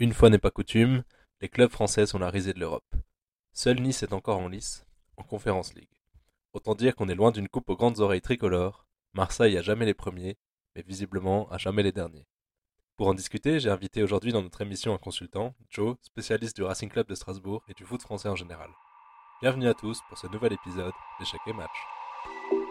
Une fois n'est pas coutume, les clubs français sont la risée de l'Europe. Seul Nice est encore en lice, en Conference League. Autant dire qu'on est loin d'une coupe aux grandes oreilles tricolores, Marseille a jamais les premiers, mais visiblement a jamais les derniers. Pour en discuter, j'ai invité aujourd'hui dans notre émission un consultant, Joe, spécialiste du Racing Club de Strasbourg et du foot français en général. Bienvenue à tous pour ce nouvel épisode d'Échec et Match.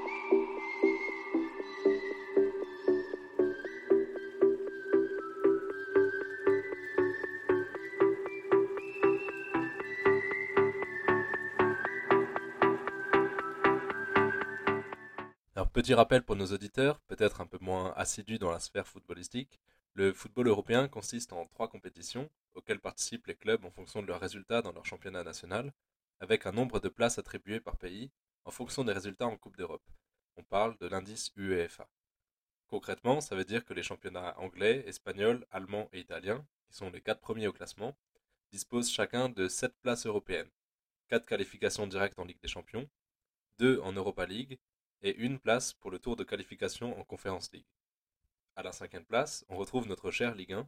Petit rappel pour nos auditeurs, peut-être un peu moins assidus dans la sphère footballistique, le football européen consiste en trois compétitions auxquelles participent les clubs en fonction de leurs résultats dans leur championnat national, avec un nombre de places attribuées par pays en fonction des résultats en Coupe d'Europe. On parle de l'indice UEFA. Concrètement, ça veut dire que les championnats anglais, espagnols, allemands et italiens, qui sont les quatre premiers au classement, disposent chacun de sept places européennes, quatre qualifications directes en Ligue des Champions, deux en Europa League et une place pour le tour de qualification en Conference League. À la cinquième place, on retrouve notre cher Ligue 1,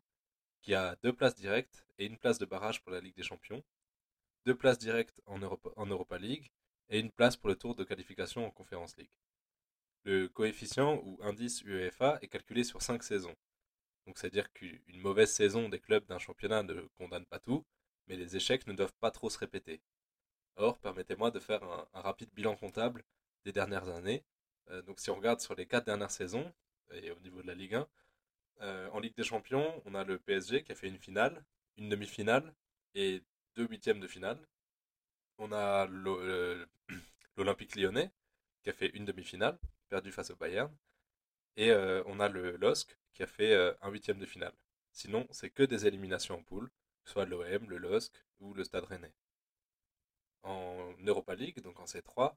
qui a deux places directes et une place de barrage pour la Ligue des Champions, deux places directes en Europa, en League et une place pour le tour de qualification en Conference League. Le coefficient ou indice UEFA est calculé sur cinq saisons. Donc c'est-à-dire qu'une mauvaise saison des clubs d'un championnat ne condamne pas tout, mais les échecs ne doivent pas trop se répéter. Or, permettez-moi de faire un rapide bilan comptable des dernières années. Euh, donc si on regarde sur les quatre dernières saisons, et au niveau de la Ligue 1, euh, en Ligue des Champions, on a le PSG qui a fait une finale, une demi-finale et deux huitièmes de finale. On a euh, l'Olympique lyonnais qui a fait une demi-finale, perdu face au Bayern. Et on a le LOSC qui a fait un huitième de finale. Sinon, c'est que des éliminations en poule, soit l'OM, le LOSC ou le Stade Rennais. En Europa League, donc en C3, euh,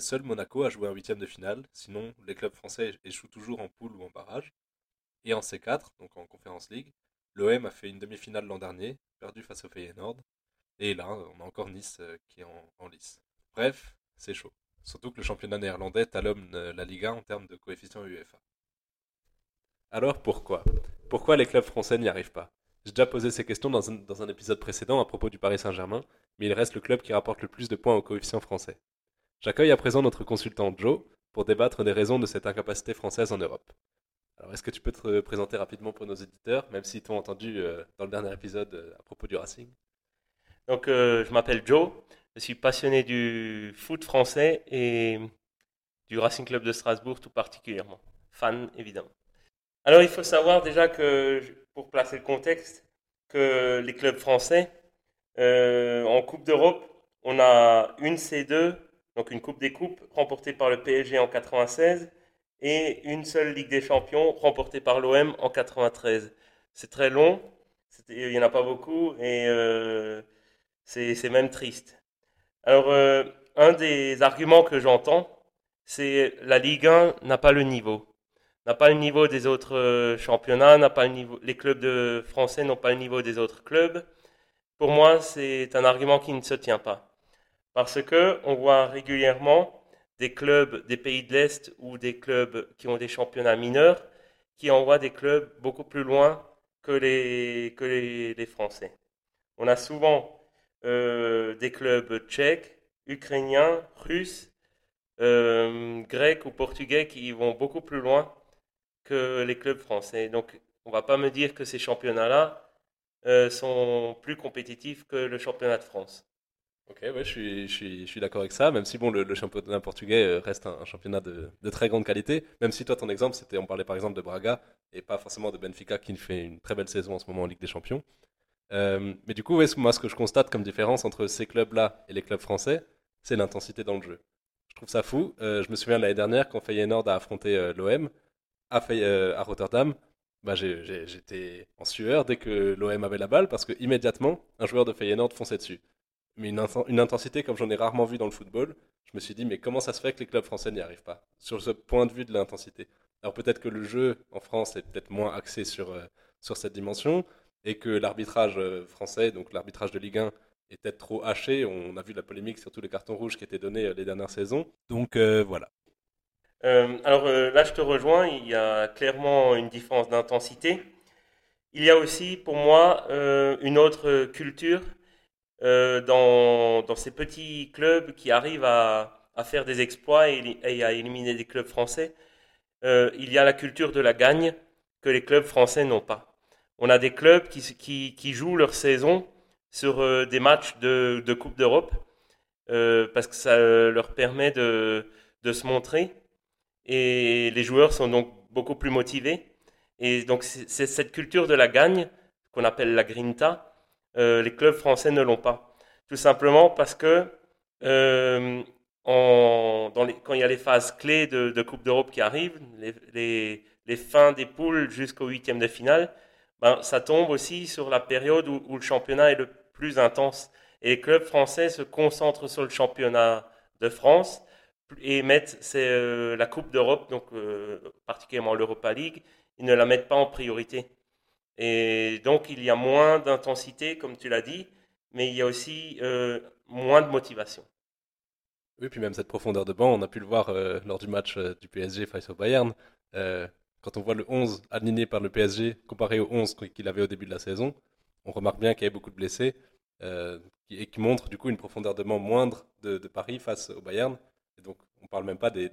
seul Monaco a joué un huitième de finale, sinon les clubs français échouent toujours en poule ou en barrage. Et en C4, donc en Conference League, l'OM a fait une demi-finale l'an dernier, perdu face au Feyenoord. Et là, on a encore Nice euh, qui est en, lice. Bref, c'est chaud. Surtout que le championnat néerlandais talonne euh, la Liga en termes de coefficient UEFA. Alors pourquoi? Pourquoi les clubs français n'y arrivent pas? J'ai déjà posé ces questions dans un, dans un épisode précédent à propos du Paris Saint-Germain, mais il reste le club qui rapporte le plus de points au coefficient français. J'accueille à présent notre consultant Joe pour débattre des raisons de cette incapacité française en Europe. Alors, est-ce que tu peux te présenter rapidement pour nos éditeurs, même s'ils t'ont entendu euh, dans le dernier épisode euh, à propos du Racing? Donc, euh, je m'appelle Joe, je suis passionné du foot français et du Racing Club de Strasbourg tout particulièrement. Fan, évidemment. Alors, il faut savoir déjà que, pour placer le contexte, que les clubs français, en Coupe d'Europe, on a une C2 donc une Coupe des Coupes remportée par le PSG en 96 et une seule Ligue des Champions remportée par l'OM en 93. C'est très long, il n'y en a pas beaucoup et euh, c'est même triste. Alors, euh, un des arguments que j'entends, c'est la Ligue 1 n'a pas le niveau. N'a pas le niveau des autres euh, championnats, n'a pas le niveau, les clubs de français n'ont pas le niveau des autres clubs. Pour moi, c'est un argument qui ne se tient pas. Parce que on voit régulièrement des clubs des pays de l'Est ou des clubs qui ont des championnats mineurs qui envoient des clubs beaucoup plus loin que les, Français. On a souvent euh, des clubs tchèques, ukrainiens, russes, euh, grecs ou portugais qui vont beaucoup plus loin que les clubs français. Donc on ne va pas me dire que ces championnats-là euh, sont plus compétitifs que le championnat de France. Ok, ouais, je suis, d'accord avec ça, même si bon, le, championnat portugais euh, reste un, championnat de, de, très grande qualité, même si toi, ton exemple, c'était, on parlait par exemple de Braga, et pas forcément de Benfica qui fait une très belle saison en ce moment en Ligue des Champions. Euh, mais du coup, moi, ce que je constate comme différence entre ces clubs-là et les clubs français, c'est l'intensité dans le jeu. Je trouve ça fou. Euh, je me souviens l'année dernière, quand Feyenoord a affronté l'OM à, à Rotterdam, bah, j'étais en sueur dès que l'OM avait la balle, parce que immédiatement, un joueur de Feyenoord fonçait dessus mais une, intensité comme j'en ai rarement vu dans le football. Je me suis dit, mais comment ça se fait que les clubs français n'y arrivent pas Sur ce point de vue de l'intensité? Alors peut-être que le jeu en France est peut-être moins axé sur, euh, sur cette dimension, et que l'arbitrage euh, français, donc l'arbitrage de Ligue 1, est peut-être trop haché. On a vu la polémique sur tous les cartons rouges qui étaient donnés euh, les dernières saisons. Donc voilà. alors là, je te rejoins, il y a clairement une différence d'intensité. il y a aussi pour moi une autre culture dans, dans, ces petits clubs qui arrivent à, faire des exploits et, à éliminer des clubs français. il y a la culture de la gagne que les clubs français n'ont pas. On a des clubs qui, jouent leur saison sur des matchs de, Coupe d'Europe euh, parce que ça euh, leur permet de, de se montrer et les joueurs sont donc beaucoup plus motivés. Et donc c'est cette culture de la gagne qu'on appelle la grinta. Euh, les clubs français ne l'ont pas. Tout simplement parce que euh, quand il y a les phases clés de, Coupe d'Europe qui arrivent, les, fins des poules jusqu'au huitième de finale, ben, ça tombe aussi sur la période où, le championnat est le plus intense. Et les clubs français se concentrent sur le championnat de France et mettent euh, la Coupe d'Europe, donc particulièrement l'Europa League, ils ne la mettent pas en priorité. Et donc il y a moins d'intensité, comme tu l'as dit, mais il y a aussi euh, moins de motivation. Oui, puis même cette profondeur de banc, on a pu le voir lors du match du PSG face au Bayern. quand on voit le 11 aligné par le PSG comparé au 11 qu'il avait au début de la saison, on remarque bien qu'il y avait beaucoup de blessés et qui montre du coup une profondeur de banc moindre de, Paris face au Bayern. Et donc on parle même pas des,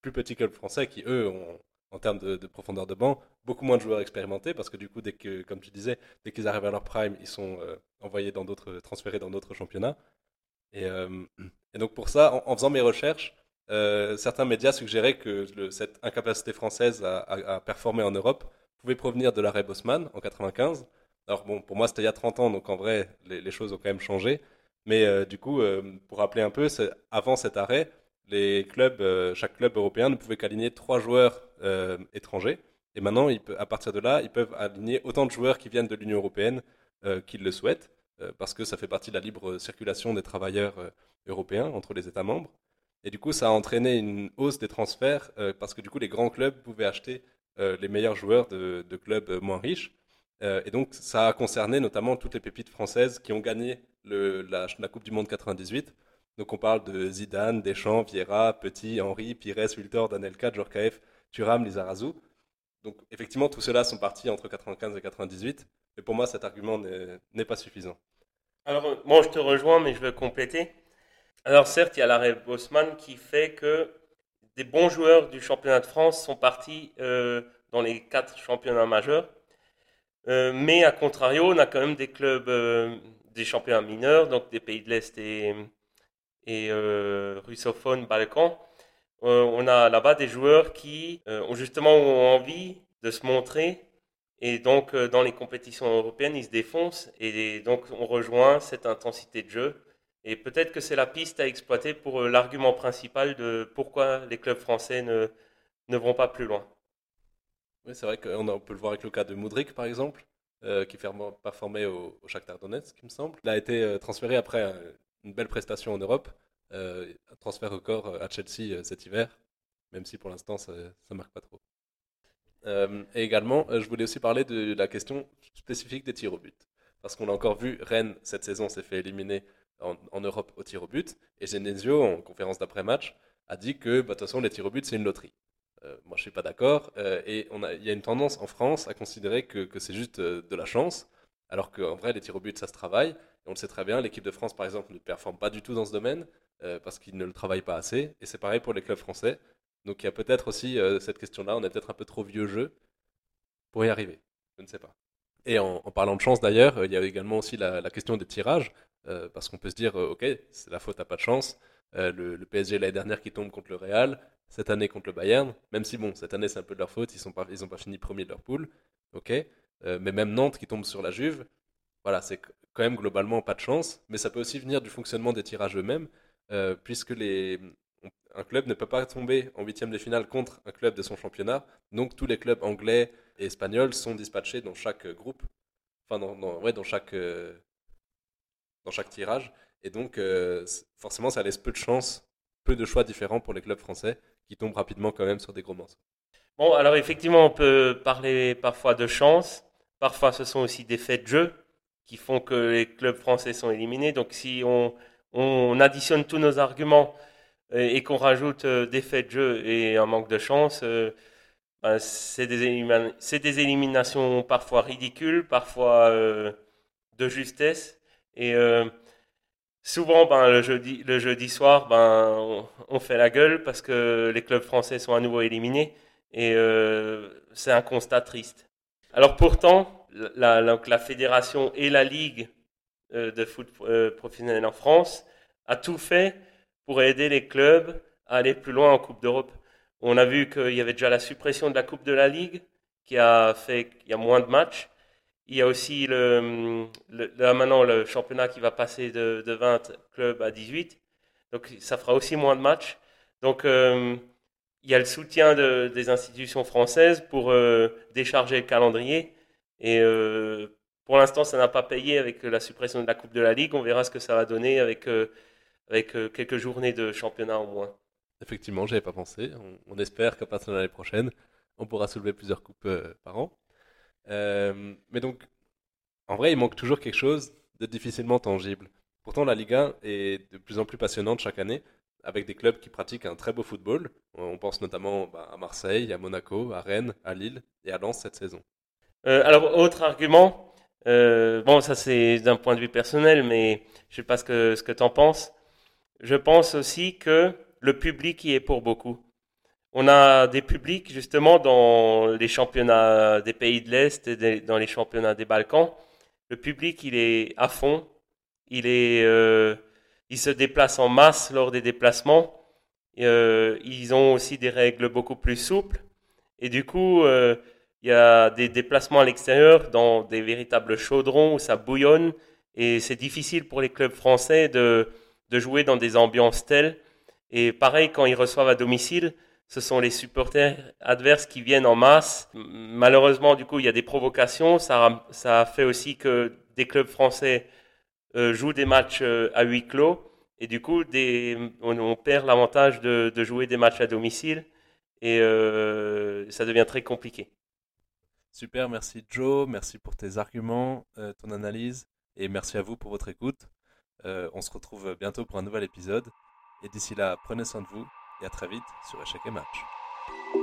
plus petits clubs français qui eux ont en termes de, profondeur de banc beaucoup moins de joueurs expérimentés parce que du coup dès que comme tu disais dès qu'ils arrivent à leur prime ils sont euh, envoyés dans d'autres transférés dans d'autres championnats. Et, euh, donc pour ça en, faisant mes recherches euh, certains médias suggéraient que cette incapacité française à, performer en Europe pouvait provenir de l'arrêt Bosman en 95 alors bon, pour moi c'était il y a 30 ans, donc en vrai les, choses ont quand même changé. Mais du coup, pour rappeler un peu, avant cet arrêt, les clubs, euh, chaque club européen ne pouvait qu'aligner trois joueurs étrangers. Et maintenant, à partir de là, ils peuvent aligner autant de joueurs qui viennent de l'Union européenne qu'ils le souhaitent, parce que ça fait partie de la libre circulation des travailleurs européens entre les États membres. Et du coup, ça a entraîné une hausse des transferts, parce que du coup, les grands clubs pouvaient acheter les meilleurs joueurs de clubs moins riches. Euh, et donc, ça a concerné notamment toutes les pépites françaises qui ont gagné le, la, Coupe du Monde 98. Donc, on parle de Zidane, Deschamps, Vieira, Petit, Henri, Pires, Wiltor, Danelka, Djorkaeff, Thuram, Lizarazu. Donc, effectivement, tous ceux-là sont partis entre 95 et 98. Mais pour moi, cet argument n'est pas suffisant. Alors, moi, je te rejoins, mais je veux compléter. Alors, certes, il y a l'arrêt Bosman qui fait que des bons joueurs du championnat de France sont partis euh, dans les quatre championnats majeurs. Euh, mais à contrario, on a quand même des clubs, euh, des championnats mineurs, donc des pays de l'Est et, et euh, russophones, Balkans. on a là-bas des joueurs qui ont justement envie de se montrer et donc dans les compétitions européennes, ils se défoncent et donc on rejoint cette intensité de jeu. Et peut-être que c'est la piste à exploiter pour l'argument principal de pourquoi les clubs français ne, vont pas plus loin. Oui, c'est vrai qu'on peut le voir avec le cas de Moudric, par exemple, euh, qui n'est pas formé au, au Shakhtar Donetsk, il me semble. Il a été euh, transféré après une belle prestation en Europe, euh, un transfert record à Chelsea cet hiver, même si pour l'instant ça ne marque pas trop. et également, je voulais aussi parler de la question spécifique des tirs au but. Parce qu'on a encore vu, Rennes, cette saison, s'est fait éliminer en, Europe au tir au but. Et Genesio, en conférence d'après-match, a dit que bah, de toute façon, les tirs au but, c'est une loterie. Euh, moi, je suis pas d'accord. Euh, et il y a une tendance en France à considérer que, que c'est juste euh, de la chance, alors qu'en vrai, les tirs au but, ça se travaille. On le sait très bien, l'équipe de France, par exemple, ne performe pas du tout dans ce domaine parce qu'ils ne le travaillent pas assez. Et c'est pareil pour les clubs français. Donc il y a peut-être aussi cette question-là. On est peut-être un peu trop vieux jeu pour y arriver. Je ne sais pas. Et en, parlant de chance d'ailleurs, il y a également aussi la, question des tirages, parce qu'on peut se dire, ok, c'est la faute à pas de chance. Le, PSG l'année dernière qui tombe contre le Real, cette année contre le Bayern, même si bon, cette année c'est un peu de leur faute, ils n'ont pas, pas fini premier de leur poule, ok, euh, mais même Nantes qui tombe sur la Juve, voilà, c'est quand même globalement pas de chance, mais ça peut aussi venir du fonctionnement des tirages eux-mêmes, euh, puisque les, un club ne peut pas tomber en huitième de finale contre un club de son championnat, donc tous les clubs anglais et espagnols sont dispatchés dans chaque groupe, enfin dans, euh, chaque tirage, et donc forcément ça laisse peu de chance, peu de choix différents pour les clubs français qui tombe rapidement quand même sur des gros morceaux. Bon, alors effectivement, on peut parler parfois de chance. Parfois, ce sont aussi des faits de jeu qui font que les clubs français sont éliminés. Donc, si on, on additionne tous nos arguments et qu'on rajoute euh, des faits de jeu et un manque de chance, euh, ben, c'est des, des, éliminations parfois ridicules, parfois de justesse. Et souvent, ben, le, jeudi, le jeudi soir, ben, on, fait la gueule parce que les clubs français sont à nouveau éliminés. Et c'est un constat triste. Alors pourtant, la, la, fédération et la ligue de foot professionnel en France a tout fait pour aider les clubs à aller plus loin en Coupe d'Europe. On a vu qu'il y avait déjà la suppression de la Coupe de la Ligue, qui a fait qu'il y a moins de matchs. Il y a aussi le, là maintenant le championnat qui va passer de, de, 20 clubs à 18. Donc ça fera aussi moins de matchs. Donc euh, il y a le soutien de, des institutions françaises pour euh, décharger le calendrier. Et euh, pour l'instant, ça n'a pas payé avec la suppression de la Coupe de la Ligue. On verra ce que ça va donner avec avec euh, quelques journées de championnat au moins. Effectivement, j'avais pas pensé. On, espère qu'à partir de l'année prochaine, on pourra soulever plusieurs coupes euh, par an. Euh, mais donc, en vrai, il manque toujours quelque chose de difficilement tangible. Pourtant, la Ligue 1 est de plus en plus passionnante chaque année, avec des clubs qui pratiquent un très beau football. On pense notamment bah, à Marseille, à Monaco, à Rennes, à Lille et à Lens cette saison. Alors, autre argument, bon, ça c'est d'un point de vue personnel, mais je sais pas ce que, ce que tu en penses je pense aussi que le public y est pour beaucoup. On a des publics justement dans les championnats des pays de l'Est et dans les championnats des Balkans. Le public, il est à fond. Il est, euh, il se déplace en masse lors des déplacements. Euh, ils ont aussi des règles beaucoup plus souples. Et du coup, euh, il y a des déplacements à l'extérieur dans des véritables chaudrons où ça bouillonne. Et c'est difficile pour les clubs français de, jouer dans des ambiances telles. Et pareil, quand ils reçoivent à domicile, ce sont les supporters adverses qui viennent en masse. Malheureusement, du coup, il y a des provocations. Ça, fait aussi que des clubs français euh, jouent des matchs euh, à huis clos. Et du coup, on, perd l'avantage de, de, jouer des matchs à domicile. Et euh, ça devient très compliqué. Super, merci Joe. Merci pour tes arguments, ton analyse. Et merci à vous pour votre écoute. Euh, on se retrouve bientôt pour un nouvel épisode. Et d'ici là, prenez soin de vous et à très vite sur Échec et Match.